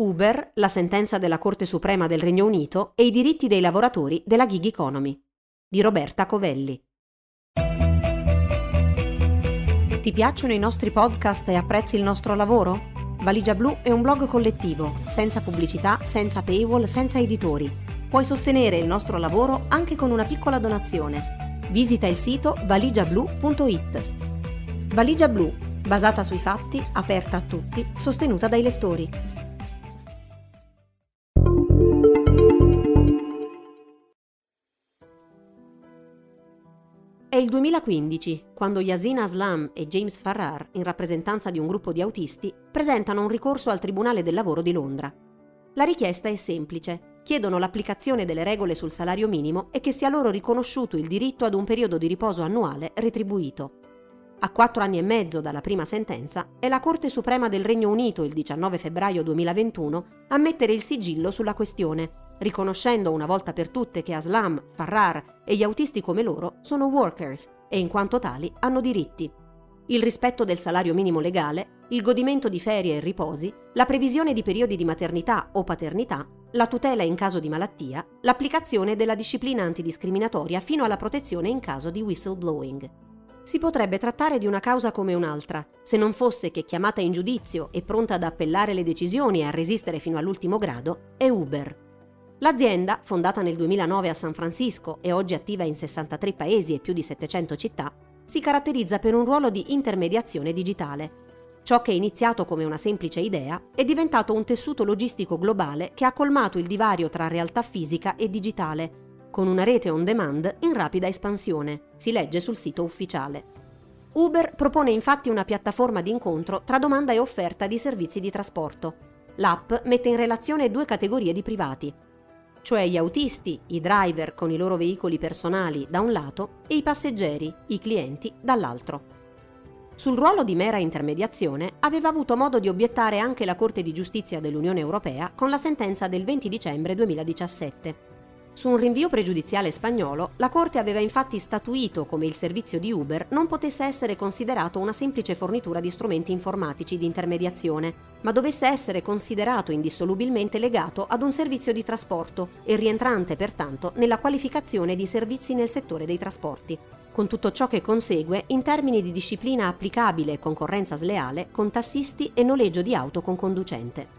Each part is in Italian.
Uber, la sentenza della Corte Suprema del Regno Unito e i diritti dei lavoratori della gig economy di Roberta Covelli. Ti piacciono i nostri podcast e apprezzi il nostro lavoro? Valigia Blu è un blog collettivo, senza pubblicità, senza paywall, senza editori. Puoi sostenere il nostro lavoro anche con una piccola donazione. Visita il sito valigiablu.it. Valigia Blu, basata sui fatti, aperta a tutti, sostenuta dai lettori. Il 2015, quando Yasin Aslam e James Farrar, in rappresentanza di un gruppo di autisti, presentano un ricorso al Tribunale del Lavoro di Londra. La richiesta è semplice. Chiedono l'applicazione delle regole sul salario minimo e che sia loro riconosciuto il diritto ad un periodo di riposo annuale retribuito. A quattro anni e mezzo dalla prima sentenza, è la Corte Suprema del Regno Unito il 19 febbraio 2021 a mettere il sigillo sulla questione riconoscendo una volta per tutte che Aslam, Farrar e gli autisti come loro sono workers e in quanto tali hanno diritti. Il rispetto del salario minimo legale, il godimento di ferie e riposi, la previsione di periodi di maternità o paternità, la tutela in caso di malattia, l'applicazione della disciplina antidiscriminatoria fino alla protezione in caso di whistleblowing. Si potrebbe trattare di una causa come un'altra, se non fosse che chiamata in giudizio e pronta ad appellare le decisioni e a resistere fino all'ultimo grado è Uber. L'azienda, fondata nel 2009 a San Francisco e oggi attiva in 63 paesi e più di 700 città, si caratterizza per un ruolo di intermediazione digitale. Ciò che è iniziato come una semplice idea è diventato un tessuto logistico globale che ha colmato il divario tra realtà fisica e digitale, con una rete on demand in rapida espansione, si legge sul sito ufficiale. Uber propone infatti una piattaforma di incontro tra domanda e offerta di servizi di trasporto. L'app mette in relazione due categorie di privati, cioè gli autisti, i driver con i loro veicoli personali da un lato e i passeggeri, i clienti dall'altro. Sul ruolo di mera intermediazione aveva avuto modo di obiettare anche la Corte di giustizia dell'Unione Europea con la sentenza del 20 dicembre 2017 su un rinvio pregiudiziale spagnolo, la Corte aveva infatti statuito come il servizio di Uber non potesse essere considerato una semplice fornitura di strumenti informatici di intermediazione, ma dovesse essere considerato indissolubilmente legato ad un servizio di trasporto e rientrante pertanto nella qualificazione di servizi nel settore dei trasporti, con tutto ciò che consegue in termini di disciplina applicabile e concorrenza sleale con tassisti e noleggio di auto con conducente.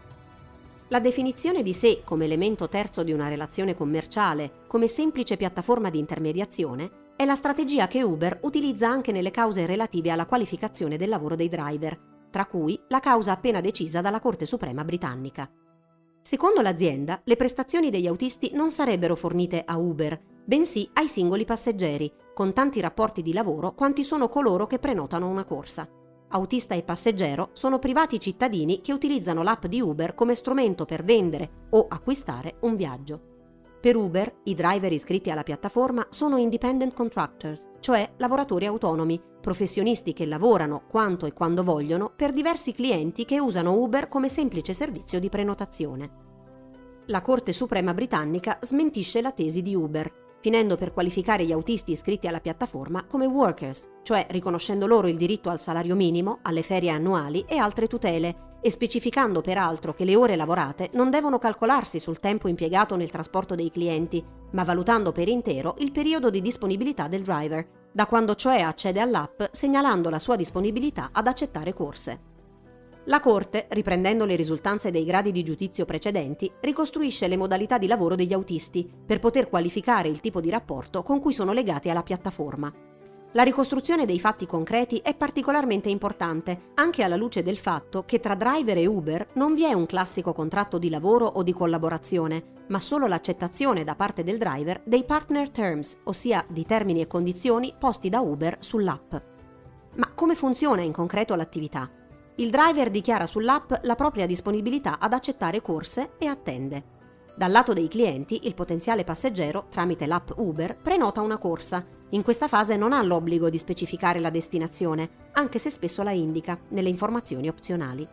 La definizione di sé come elemento terzo di una relazione commerciale, come semplice piattaforma di intermediazione, è la strategia che Uber utilizza anche nelle cause relative alla qualificazione del lavoro dei driver, tra cui la causa appena decisa dalla Corte Suprema britannica. Secondo l'azienda, le prestazioni degli autisti non sarebbero fornite a Uber, bensì ai singoli passeggeri, con tanti rapporti di lavoro quanti sono coloro che prenotano una corsa autista e passeggero sono privati cittadini che utilizzano l'app di Uber come strumento per vendere o acquistare un viaggio. Per Uber, i driver iscritti alla piattaforma sono independent contractors, cioè lavoratori autonomi, professionisti che lavorano quanto e quando vogliono per diversi clienti che usano Uber come semplice servizio di prenotazione. La Corte Suprema britannica smentisce la tesi di Uber finendo per qualificare gli autisti iscritti alla piattaforma come workers, cioè riconoscendo loro il diritto al salario minimo, alle ferie annuali e altre tutele, e specificando peraltro che le ore lavorate non devono calcolarsi sul tempo impiegato nel trasporto dei clienti, ma valutando per intero il periodo di disponibilità del driver, da quando cioè accede all'app segnalando la sua disponibilità ad accettare corse. La Corte, riprendendo le risultanze dei gradi di giudizio precedenti, ricostruisce le modalità di lavoro degli autisti per poter qualificare il tipo di rapporto con cui sono legati alla piattaforma. La ricostruzione dei fatti concreti è particolarmente importante, anche alla luce del fatto che tra driver e Uber non vi è un classico contratto di lavoro o di collaborazione, ma solo l'accettazione da parte del driver dei partner terms, ossia di termini e condizioni posti da Uber sull'app. Ma come funziona in concreto l'attività? Il driver dichiara sull'app la propria disponibilità ad accettare corse e attende. Dal lato dei clienti, il potenziale passeggero, tramite l'app Uber, prenota una corsa. In questa fase non ha l'obbligo di specificare la destinazione, anche se spesso la indica nelle informazioni opzionali.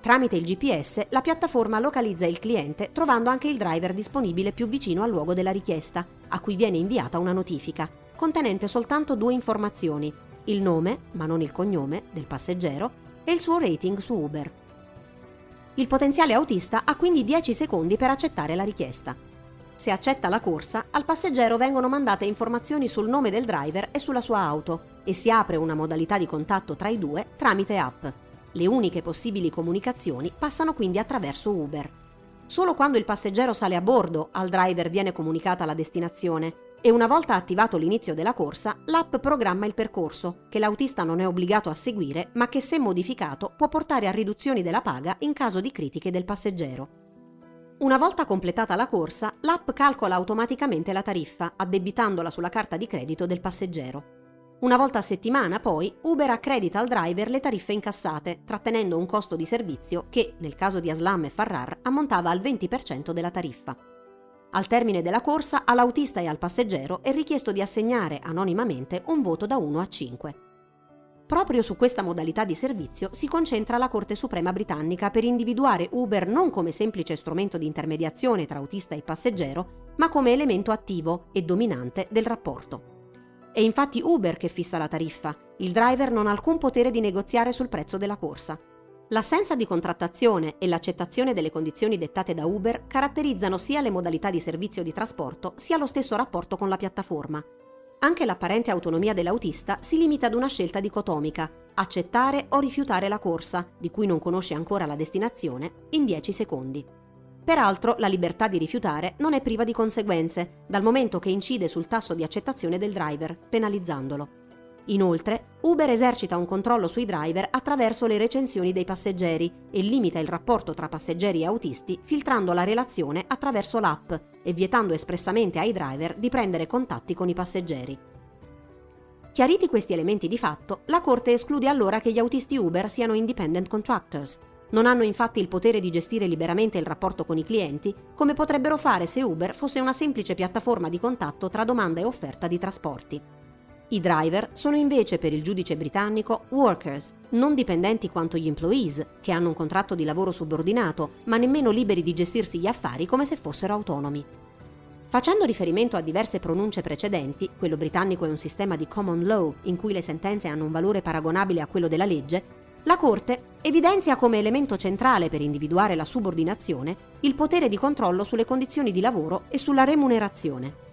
Tramite il GPS, la piattaforma localizza il cliente trovando anche il driver disponibile più vicino al luogo della richiesta, a cui viene inviata una notifica, contenente soltanto due informazioni, il nome, ma non il cognome, del passeggero e il suo rating su Uber. Il potenziale autista ha quindi 10 secondi per accettare la richiesta. Se accetta la corsa, al passeggero vengono mandate informazioni sul nome del driver e sulla sua auto e si apre una modalità di contatto tra i due tramite app. Le uniche possibili comunicazioni passano quindi attraverso Uber. Solo quando il passeggero sale a bordo al driver viene comunicata la destinazione e una volta attivato l'inizio della corsa, l'app programma il percorso, che l'autista non è obbligato a seguire, ma che se modificato può portare a riduzioni della paga in caso di critiche del passeggero. Una volta completata la corsa, l'app calcola automaticamente la tariffa, addebitandola sulla carta di credito del passeggero. Una volta a settimana, poi, Uber accredita al driver le tariffe incassate, trattenendo un costo di servizio che, nel caso di Aslam e Farrar, ammontava al 20% della tariffa. Al termine della corsa, all'autista e al passeggero è richiesto di assegnare anonimamente un voto da 1 a 5. Proprio su questa modalità di servizio si concentra la Corte Suprema britannica per individuare Uber non come semplice strumento di intermediazione tra autista e passeggero, ma come elemento attivo e dominante del rapporto. È infatti Uber che fissa la tariffa, il driver non ha alcun potere di negoziare sul prezzo della corsa. L'assenza di contrattazione e l'accettazione delle condizioni dettate da Uber caratterizzano sia le modalità di servizio di trasporto sia lo stesso rapporto con la piattaforma. Anche l'apparente autonomia dell'autista si limita ad una scelta dicotomica, accettare o rifiutare la corsa, di cui non conosce ancora la destinazione, in 10 secondi. Peraltro la libertà di rifiutare non è priva di conseguenze, dal momento che incide sul tasso di accettazione del driver, penalizzandolo. Inoltre, Uber esercita un controllo sui driver attraverso le recensioni dei passeggeri e limita il rapporto tra passeggeri e autisti filtrando la relazione attraverso l'app e vietando espressamente ai driver di prendere contatti con i passeggeri. Chiariti questi elementi di fatto, la Corte esclude allora che gli autisti Uber siano independent contractors, non hanno infatti il potere di gestire liberamente il rapporto con i clienti, come potrebbero fare se Uber fosse una semplice piattaforma di contatto tra domanda e offerta di trasporti. I driver sono invece per il giudice britannico workers, non dipendenti quanto gli employees, che hanno un contratto di lavoro subordinato, ma nemmeno liberi di gestirsi gli affari come se fossero autonomi. Facendo riferimento a diverse pronunce precedenti, quello britannico è un sistema di common law in cui le sentenze hanno un valore paragonabile a quello della legge, la Corte evidenzia come elemento centrale per individuare la subordinazione il potere di controllo sulle condizioni di lavoro e sulla remunerazione.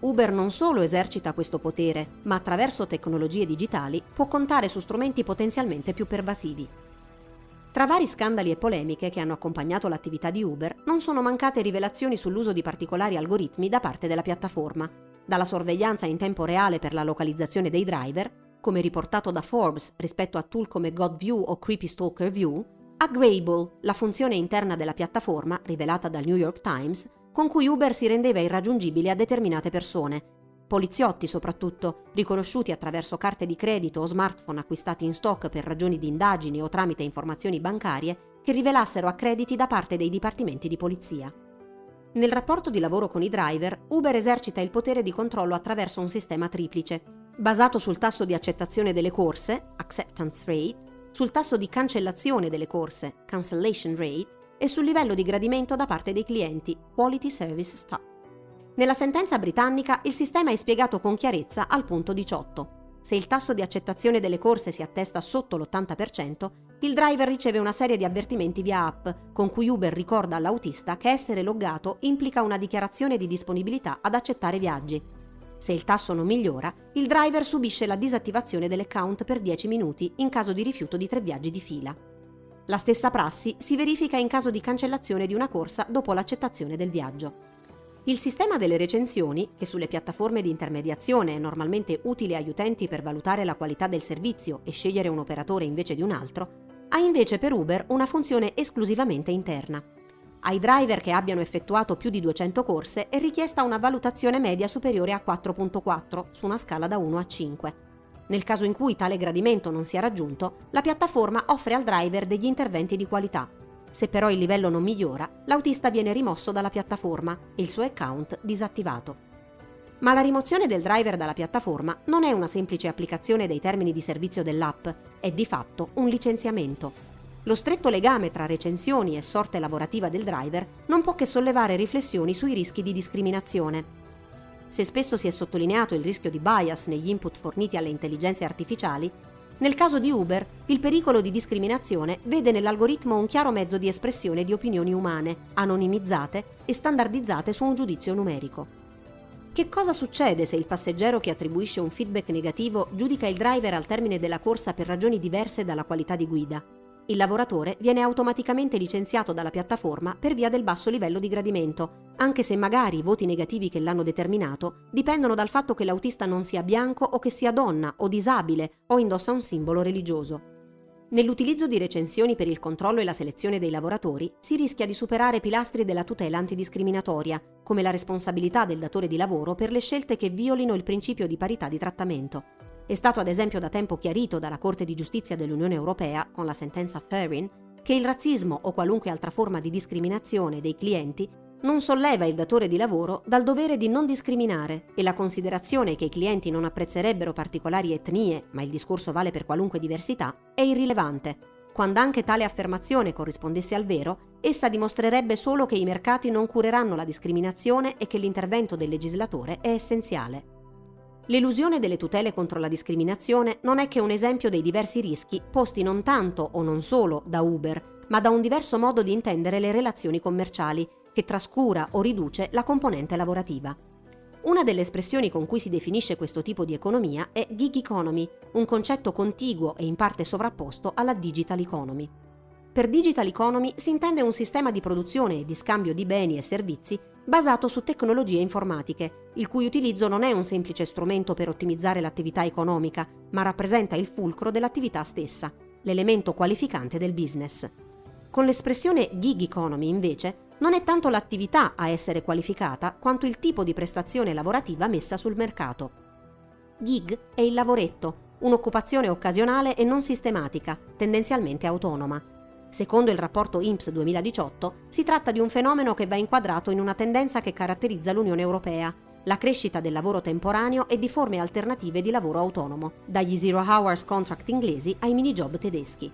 Uber non solo esercita questo potere, ma attraverso tecnologie digitali può contare su strumenti potenzialmente più pervasivi. Tra vari scandali e polemiche che hanno accompagnato l'attività di Uber, non sono mancate rivelazioni sull'uso di particolari algoritmi da parte della piattaforma, dalla sorveglianza in tempo reale per la localizzazione dei driver come riportato da Forbes rispetto a tool come GodView o Creepy Stalker View, a Grable, la funzione interna della piattaforma, rivelata dal New York Times, con cui Uber si rendeva irraggiungibile a determinate persone, poliziotti soprattutto, riconosciuti attraverso carte di credito o smartphone acquistati in stock per ragioni di indagini o tramite informazioni bancarie, che rivelassero accrediti da parte dei dipartimenti di polizia. Nel rapporto di lavoro con i driver, Uber esercita il potere di controllo attraverso un sistema triplice, basato sul tasso di accettazione delle corse, acceptance rate, sul tasso di cancellazione delle corse, cancellation rate, e sul livello di gradimento da parte dei clienti, quality service stat. Nella sentenza britannica il sistema è spiegato con chiarezza al punto 18. Se il tasso di accettazione delle corse si attesta sotto l'80%, il driver riceve una serie di avvertimenti via app, con cui Uber ricorda all'autista che essere loggato implica una dichiarazione di disponibilità ad accettare viaggi, se il tasso non migliora, il driver subisce la disattivazione dell'account per 10 minuti in caso di rifiuto di tre viaggi di fila. La stessa prassi si verifica in caso di cancellazione di una corsa dopo l'accettazione del viaggio. Il sistema delle recensioni, che sulle piattaforme di intermediazione è normalmente utile agli utenti per valutare la qualità del servizio e scegliere un operatore invece di un altro, ha invece per Uber una funzione esclusivamente interna. Ai driver che abbiano effettuato più di 200 corse è richiesta una valutazione media superiore a 4.4 su una scala da 1 a 5. Nel caso in cui tale gradimento non sia raggiunto, la piattaforma offre al driver degli interventi di qualità. Se però il livello non migliora, l'autista viene rimosso dalla piattaforma e il suo account disattivato. Ma la rimozione del driver dalla piattaforma non è una semplice applicazione dei termini di servizio dell'app, è di fatto un licenziamento. Lo stretto legame tra recensioni e sorte lavorativa del driver non può che sollevare riflessioni sui rischi di discriminazione. Se spesso si è sottolineato il rischio di bias negli input forniti alle intelligenze artificiali, Nel caso di Uber, il pericolo di discriminazione vede nell'algoritmo un chiaro mezzo di espressione di opinioni umane, anonimizzate e standardizzate su un giudizio numerico. Che cosa succede se il passeggero che attribuisce un feedback negativo giudica il driver al termine della corsa per ragioni diverse dalla qualità di guida? Il lavoratore viene automaticamente licenziato dalla piattaforma per via del basso livello di gradimento, anche se magari i voti negativi che l'hanno determinato dipendono dal fatto che l'autista non sia bianco o che sia donna o disabile o indossa un simbolo religioso. Nell'utilizzo di recensioni per il controllo e la selezione dei lavoratori si rischia di superare pilastri della tutela antidiscriminatoria, come la responsabilità del datore di lavoro per le scelte che violino il principio di parità di trattamento. È stato ad esempio da tempo chiarito dalla Corte di giustizia dell'Unione Europea, con la sentenza Ferrin, che il razzismo o qualunque altra forma di discriminazione dei clienti non solleva il datore di lavoro dal dovere di non discriminare e la considerazione che i clienti non apprezzerebbero particolari etnie, ma il discorso vale per qualunque diversità, è irrilevante. Quando anche tale affermazione corrispondesse al vero, essa dimostrerebbe solo che i mercati non cureranno la discriminazione e che l'intervento del legislatore è essenziale. L'elusione delle tutele contro la discriminazione non è che un esempio dei diversi rischi posti non tanto o non solo da Uber, ma da un diverso modo di intendere le relazioni commerciali che trascura o riduce la componente lavorativa. Una delle espressioni con cui si definisce questo tipo di economia è gig economy, un concetto contiguo e in parte sovrapposto alla digital economy. Per digital economy si intende un sistema di produzione e di scambio di beni e servizi basato su tecnologie informatiche, il cui utilizzo non è un semplice strumento per ottimizzare l'attività economica, ma rappresenta il fulcro dell'attività stessa, l'elemento qualificante del business. Con l'espressione gig economy, invece, non è tanto l'attività a essere qualificata quanto il tipo di prestazione lavorativa messa sul mercato. Gig è il lavoretto, un'occupazione occasionale e non sistematica, tendenzialmente autonoma. Secondo il rapporto INPS 2018, si tratta di un fenomeno che va inquadrato in una tendenza che caratterizza l'Unione Europea, la crescita del lavoro temporaneo e di forme alternative di lavoro autonomo, dagli zero hours contract inglesi ai mini job tedeschi.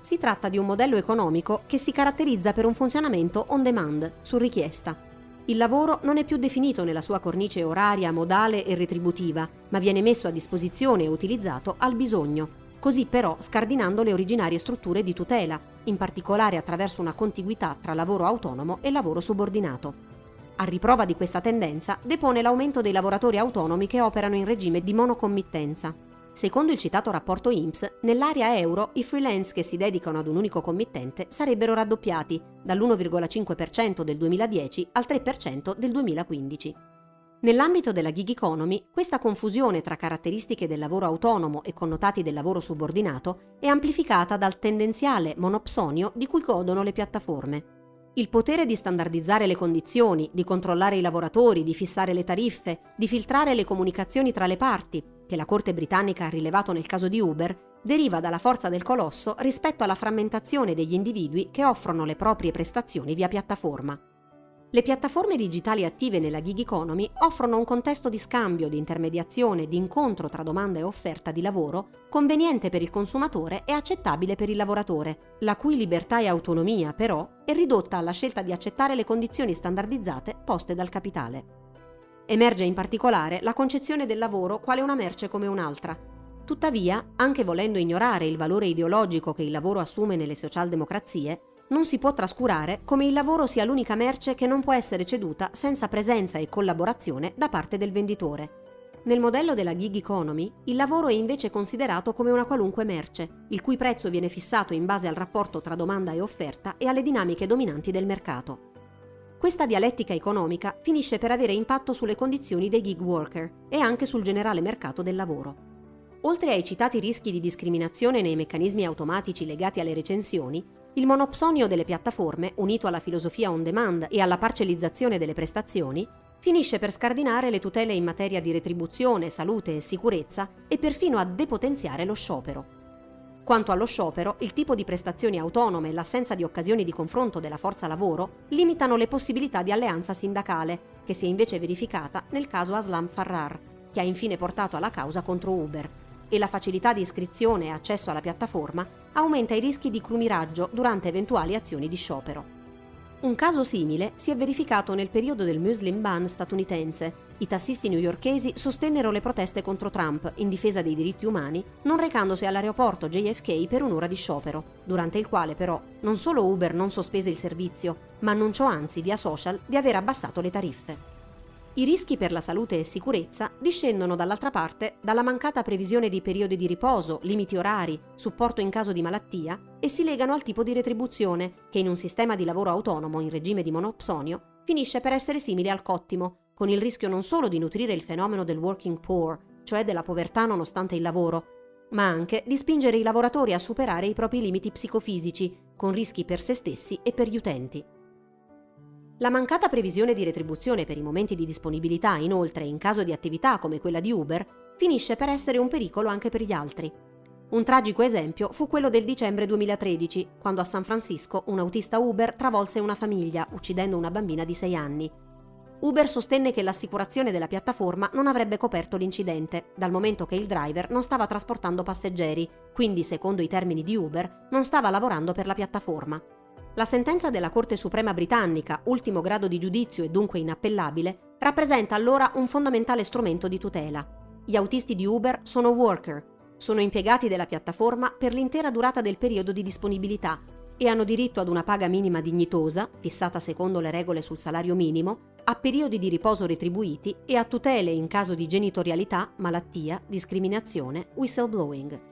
Si tratta di un modello economico che si caratterizza per un funzionamento on demand, su richiesta. Il lavoro non è più definito nella sua cornice oraria, modale e retributiva, ma viene messo a disposizione e utilizzato al bisogno, così però scardinando le originarie strutture di tutela, in particolare attraverso una contiguità tra lavoro autonomo e lavoro subordinato. A riprova di questa tendenza depone l'aumento dei lavoratori autonomi che operano in regime di monocommittenza, Secondo il citato rapporto INPS, nell'area euro i freelance che si dedicano ad un unico committente sarebbero raddoppiati dall'1,5% del 2010 al 3% del 2015. Nell'ambito della gig economy, questa confusione tra caratteristiche del lavoro autonomo e connotati del lavoro subordinato è amplificata dal tendenziale monopsonio di cui godono le piattaforme. Il potere di standardizzare le condizioni, di controllare i lavoratori, di fissare le tariffe, di filtrare le comunicazioni tra le parti, che la Corte britannica ha rilevato nel caso di Uber, deriva dalla forza del colosso rispetto alla frammentazione degli individui che offrono le proprie prestazioni via piattaforma. Le piattaforme digitali attive nella gig economy offrono un contesto di scambio, di intermediazione, di incontro tra domanda e offerta di lavoro conveniente per il consumatore e accettabile per il lavoratore, la cui libertà e autonomia, però, è ridotta alla scelta di accettare le condizioni standardizzate poste dal capitale. Emerge in particolare la concezione del lavoro quale una merce come un'altra. Tuttavia, anche volendo ignorare il valore ideologico che il lavoro assume nelle socialdemocrazie, non si può trascurare come il lavoro sia l'unica merce che non può essere ceduta senza presenza e collaborazione da parte del venditore. Nel modello della gig economy, il lavoro è invece considerato come una qualunque merce, il cui prezzo viene fissato in base al rapporto tra domanda e offerta e alle dinamiche dominanti del mercato. Questa dialettica economica finisce per avere impatto sulle condizioni dei gig worker e anche sul generale mercato del lavoro. Oltre ai citati rischi di discriminazione nei meccanismi automatici legati alle recensioni, il monopsonio delle piattaforme, unito alla filosofia on demand e alla parcellizzazione delle prestazioni, finisce per scardinare le tutele in materia di retribuzione, salute e sicurezza e perfino a depotenziare lo sciopero. Quanto allo sciopero, il tipo di prestazioni autonome e l'assenza di occasioni di confronto della forza lavoro limitano le possibilità di alleanza sindacale, che si è invece verificata nel caso Aslam Farrar, che ha infine portato alla causa contro Uber, e la facilità di iscrizione e accesso alla piattaforma aumenta i rischi di crumiraggio durante eventuali azioni di sciopero. Un caso simile si è verificato nel periodo del Muslim ban statunitense, I tassisti newyorkesi sostennero le proteste contro Trump in difesa dei diritti umani, non recandosi all'aeroporto JFK per un'ora di sciopero, durante il quale però non solo Uber non sospese il servizio, ma annunciò anzi via social di aver abbassato le tariffe. I rischi per la salute e sicurezza discendono dall'altra parte dalla mancata previsione di periodi di riposo, limiti orari, supporto in caso di malattia e si legano al tipo di retribuzione che in un sistema di lavoro autonomo in regime di monopsonio finisce per essere simile al cottimo, con il rischio non solo di nutrire il fenomeno del working poor, cioè della povertà nonostante il lavoro, ma anche di spingere i lavoratori a superare i propri limiti psicofisici, con rischi per se stessi e per gli utenti. La mancata previsione di retribuzione per i momenti di disponibilità, inoltre, in caso di attività come quella di Uber, finisce per essere un pericolo anche per gli altri. Un tragico esempio fu quello del dicembre 2013, quando a San Francisco un autista Uber travolse una famiglia, uccidendo una bambina di 6 anni. Uber sostenne che l'assicurazione della piattaforma non avrebbe coperto l'incidente, dal momento che il driver non stava trasportando passeggeri, quindi secondo i termini di Uber non stava lavorando per la piattaforma. La sentenza della Corte Suprema britannica, ultimo grado di giudizio e dunque inappellabile, rappresenta allora un fondamentale strumento di tutela. Gli autisti di Uber sono worker, sono impiegati della piattaforma per l'intera durata del periodo di disponibilità e hanno diritto ad una paga minima dignitosa, fissata secondo le regole sul salario minimo, a periodi di riposo retribuiti e a tutele in caso di genitorialità, malattia, discriminazione, whistleblowing.